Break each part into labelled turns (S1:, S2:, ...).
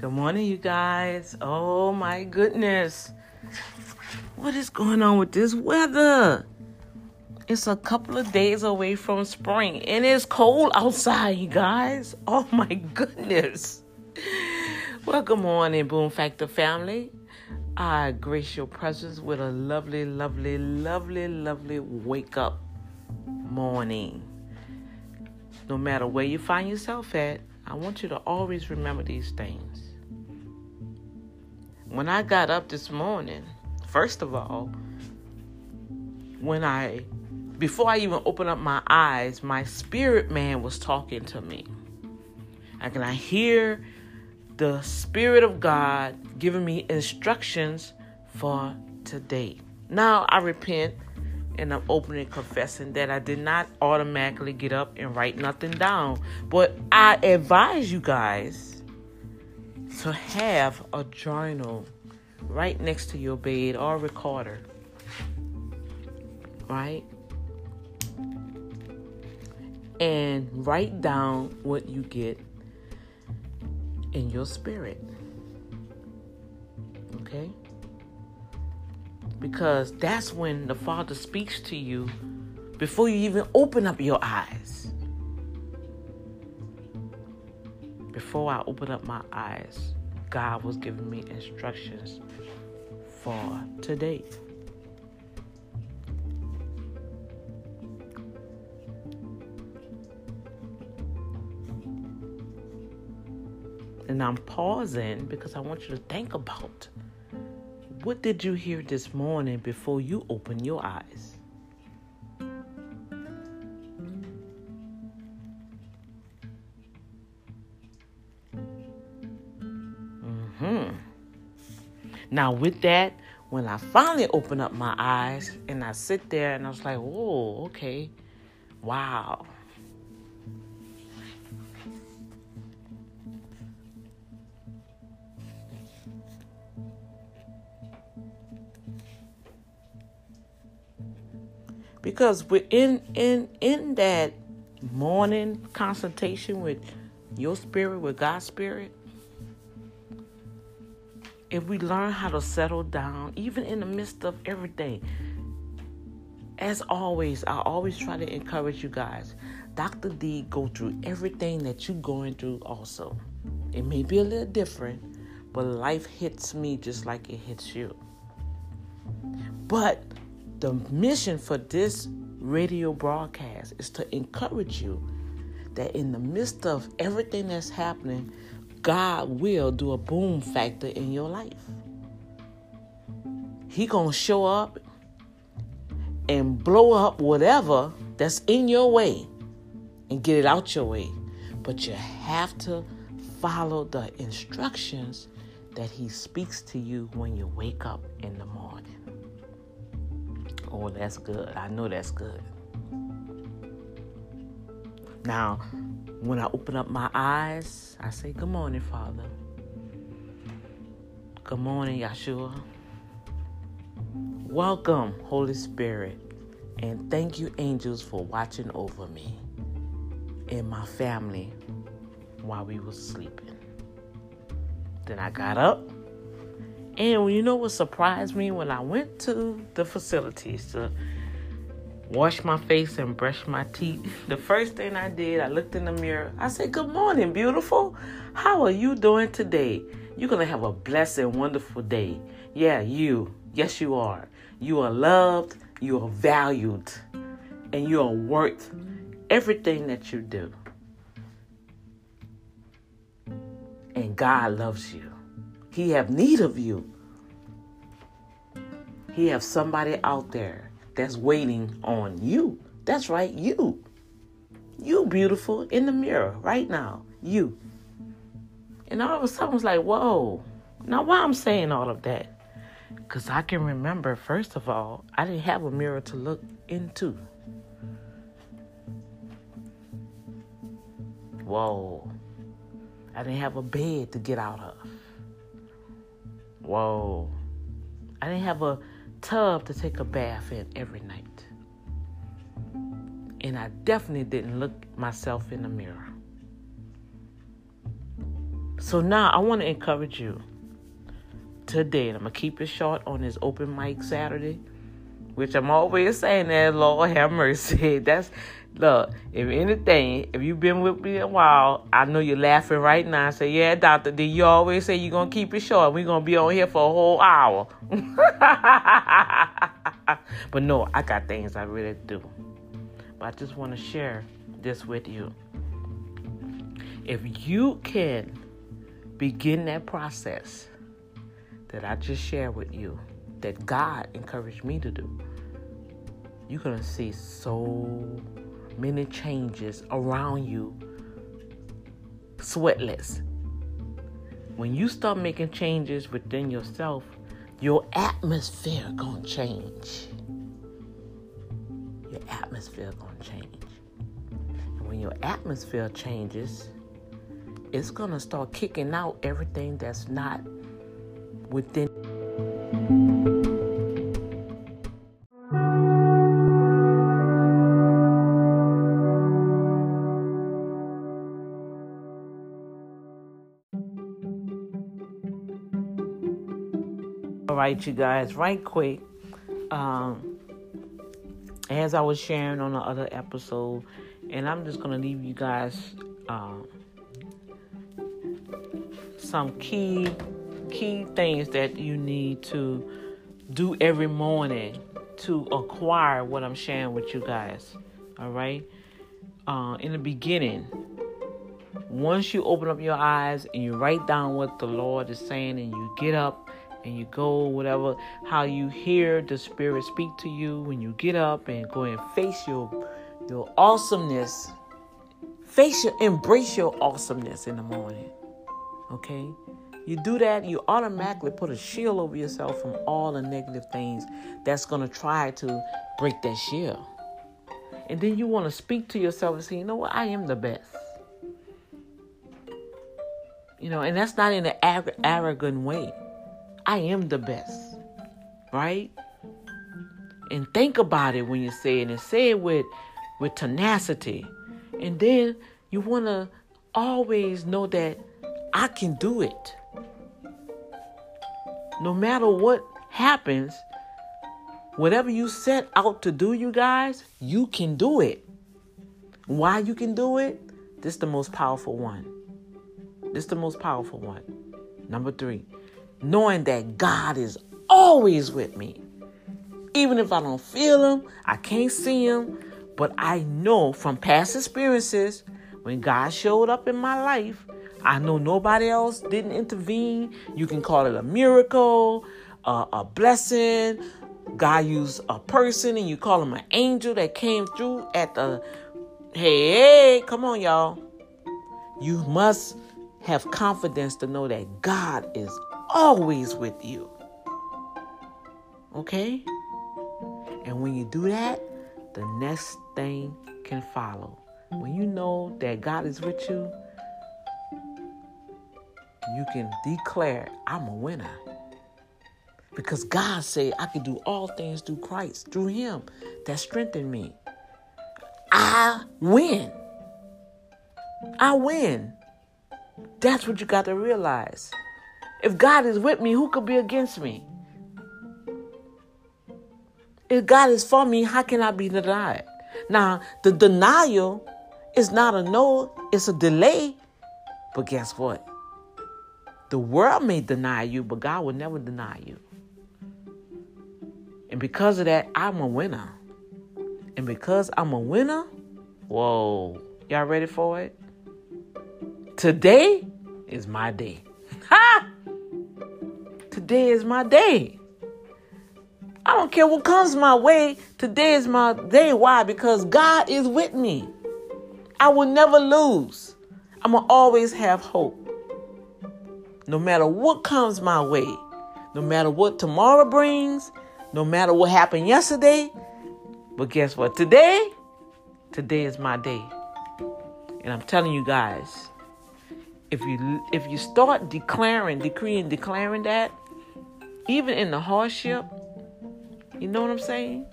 S1: Good morning, you guys. Oh my goodness. What is going on with this weather? It's a couple of days away from spring and it's cold outside, you guys. Oh my goodness. Well, good morning, Boom Factor family. I grace your presence with a lovely, lovely, lovely, lovely wake up morning. No matter where you find yourself at, I want you to always remember these things when I got up this morning, first of all, when I, before I even opened up my eyes, my spirit man was talking to me. And can I hear the Spirit of God giving me instructions for today? Now I repent and I'm openly confessing that I did not automatically get up and write nothing down. But I advise you guys to have a journal right next to your bed or recorder. Right? And write down what you get in your spirit. Okay? Because that's when the Father speaks to you before you even open up your eyes. Before I opened up my eyes, God was giving me instructions for today. And I'm pausing because I want you to think about what did you hear this morning before you open your eyes? Now, with that, when I finally opened up my eyes and I sit there and I was like, whoa, okay, wow. Because we're in in in that morning consultation with your spirit, with God's spirit, if we learn how to settle down, even in the midst of everything, as always, I always try to encourage you guys. Dr. D go through everything that you're going through also. It may be a little different, but life hits me just like it hits you. But the mission for this radio broadcast is to encourage you that in the midst of everything that's happening, God will do a boom factor in your life. He gonna show up and blow up whatever that's in your way and get it out your way. But you have to follow the instructions that he speaks to you when you wake up in the morning. Oh, that's good. I know that's good. Now, when I open up my eyes, I say, Good morning, Father. Good morning, Yeshua. Welcome, Holy Spirit. And thank you, angels, for watching over me and my family while we were sleeping. Then I got up. And you know what surprised me when I went to the facilities to wash my face and brush my teeth. The first thing I did, I looked in the mirror. I said, Good morning, beautiful. How are you doing today? You're going to have a blessed and wonderful day. Yeah, you. Yes, you are. You are loved, you are valued, and you are worth everything that you do. And God loves you. He have need of you. He have somebody out there that's waiting on you. That's right, you. You beautiful in the mirror right now. You. And all of a sudden I was like, whoa. Now why I'm saying all of that? Because I can remember, first of all, I didn't have a mirror to look into. Whoa. I didn't have a bed to get out of. Whoa. I didn't have a tub to take a bath in every night. And I definitely didn't look myself in the mirror. So now I want to encourage you today, and I'm going to keep it short on this open mic Saturday, which I'm always saying that, Lord have mercy. That's, look, if anything, if you've been with me a while, I know you're laughing right now say, yeah, doctor, did you always say you're to keep it short? We're to be on here for a whole hour. but no, I got things I really do. But I just want to share this with you. If you can begin that process that I just shared with you, that God encouraged me to do, you're going to see so many changes around you sweatless. When you start making changes within yourself, your atmosphere going to change. Your atmosphere going to change. And when your atmosphere changes, it's going to start kicking out everything that's not within. Right, you guys, right quick. Um, as I was sharing on the other episode, and I'm just going to leave you guys. Um, some key key things that you need to do every morning to acquire what I'm sharing with you guys. All right. Uh, in the beginning, once you open up your eyes and you write down what the Lord is saying, and you get up and you go whatever how you hear the Spirit speak to you when you get up and go and face your your awesomeness, face your embrace your awesomeness in the morning. Okay? You do that, you automatically put a shield over yourself from all the negative things that's to try to break that shield. And then you want to speak to yourself and say, you know what, I am the best. You know, and that's not in an arrogant way. I am the best. Right? And think about it when you say it and say it with, with tenacity. And then you want to always know that I can do it. No matter what happens, whatever you set out to do, you guys, you can do it. Why you can do it? This is the most powerful one. This is the most powerful one. Number three, knowing that God is always with me. Even if I don't feel Him, I can't see Him, but I know from past experiences when God showed up in my life, I know nobody else didn't intervene. You can call it a miracle, a blessing. God used a person and you call him an angel that came through at the hey, hey, come on, y'all. You must have confidence to know that God is always with you. Okay? And when you do that, the next thing can follow. When you know that God is with you, you can declare, I'm a winner. Because God said I can do all things through Christ, through Him that strengthened me. I win. I win. That's what you got to realize. If God is with me, who could be against me? If God is for me, how can I be denied? Now, the denial is not a no, it's a delay. But guess what? The world may deny you, but God will never deny you. And because of that, I'm a winner. And because I'm a winner, whoa, y'all ready for it? Today is my day. Today is my day. I don't care what comes my way. Today is my day. Why? Because God is with me. I will never lose. I'm going to always have hope no matter what comes my way, no matter what tomorrow brings, no matter what happened yesterday. But guess what? Today, today is my day. And I'm telling you guys, if you if you start declaring, decreeing, declaring that, even in the hardship, you know what I'm saying?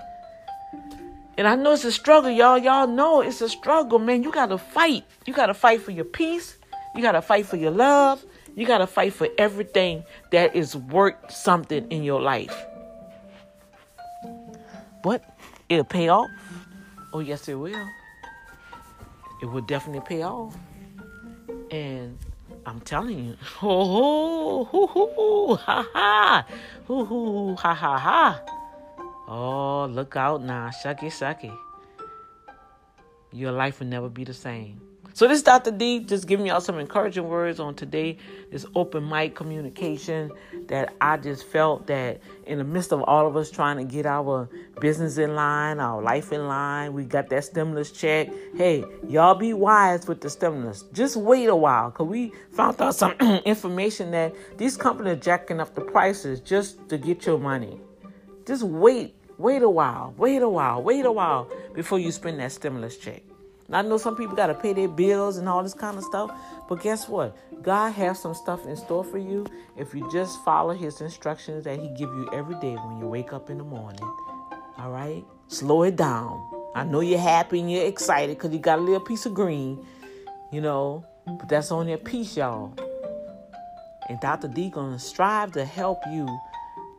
S1: And I know it's a struggle, y'all. Y'all know it's a struggle, man. You gotta fight. You gotta fight for your peace. You gotta fight for your love. You got to fight for everything that is worth something in your life. But it'll pay off. Oh, yes, it will. It will definitely pay off. And I'm telling you, ho ho ho ho ha ha, ho ho ha ha ha. Oh, look out now, shucky shucky. Your life will never be the same. So this is Dr. D just giving y'all some encouraging words on today, this open mic communication that I just felt that in the midst of all of us trying to get our business in line, our life in line, we got that stimulus check. Hey, y'all be wise with the stimulus. Just wait a while because we found out some information that these companies are jacking up the prices just to get your money. Just wait, wait a while, wait a while, wait a while before you spend that stimulus check. I know some people got to pay their bills and all this kind of stuff, but guess what? God has some stuff in store for you if you just follow His instructions that He give you every day when you wake up in the morning. All right, slow it down. I know you're happy and you're excited because you got a little piece of green, you know, but that's only a piece, y'all. And Dr. D gonna strive to help you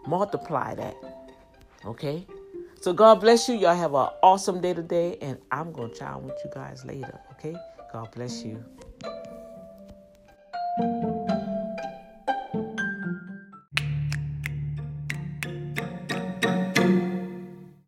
S1: multiply that. Okay? So God bless you. Y'all have an awesome day today, and I'm gonna chat with you guys later. Okay? God bless you.